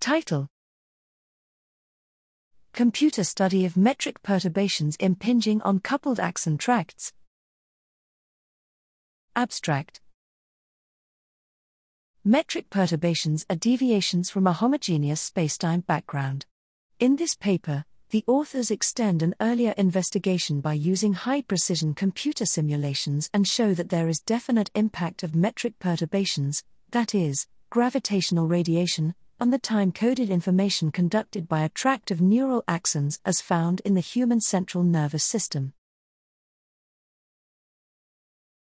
Title Computer Study of Metric Perturbations Impinging on Coupled Axon Tracts. Abstract Metric perturbations are deviations from a homogeneous spacetime background. In this paper, the authors extend an earlier investigation by using high precision computer simulations and show that there is definite impact of metric perturbations, that is, gravitational radiation, on the time coded information conducted by a tract of neural axons as found in the human central nervous system.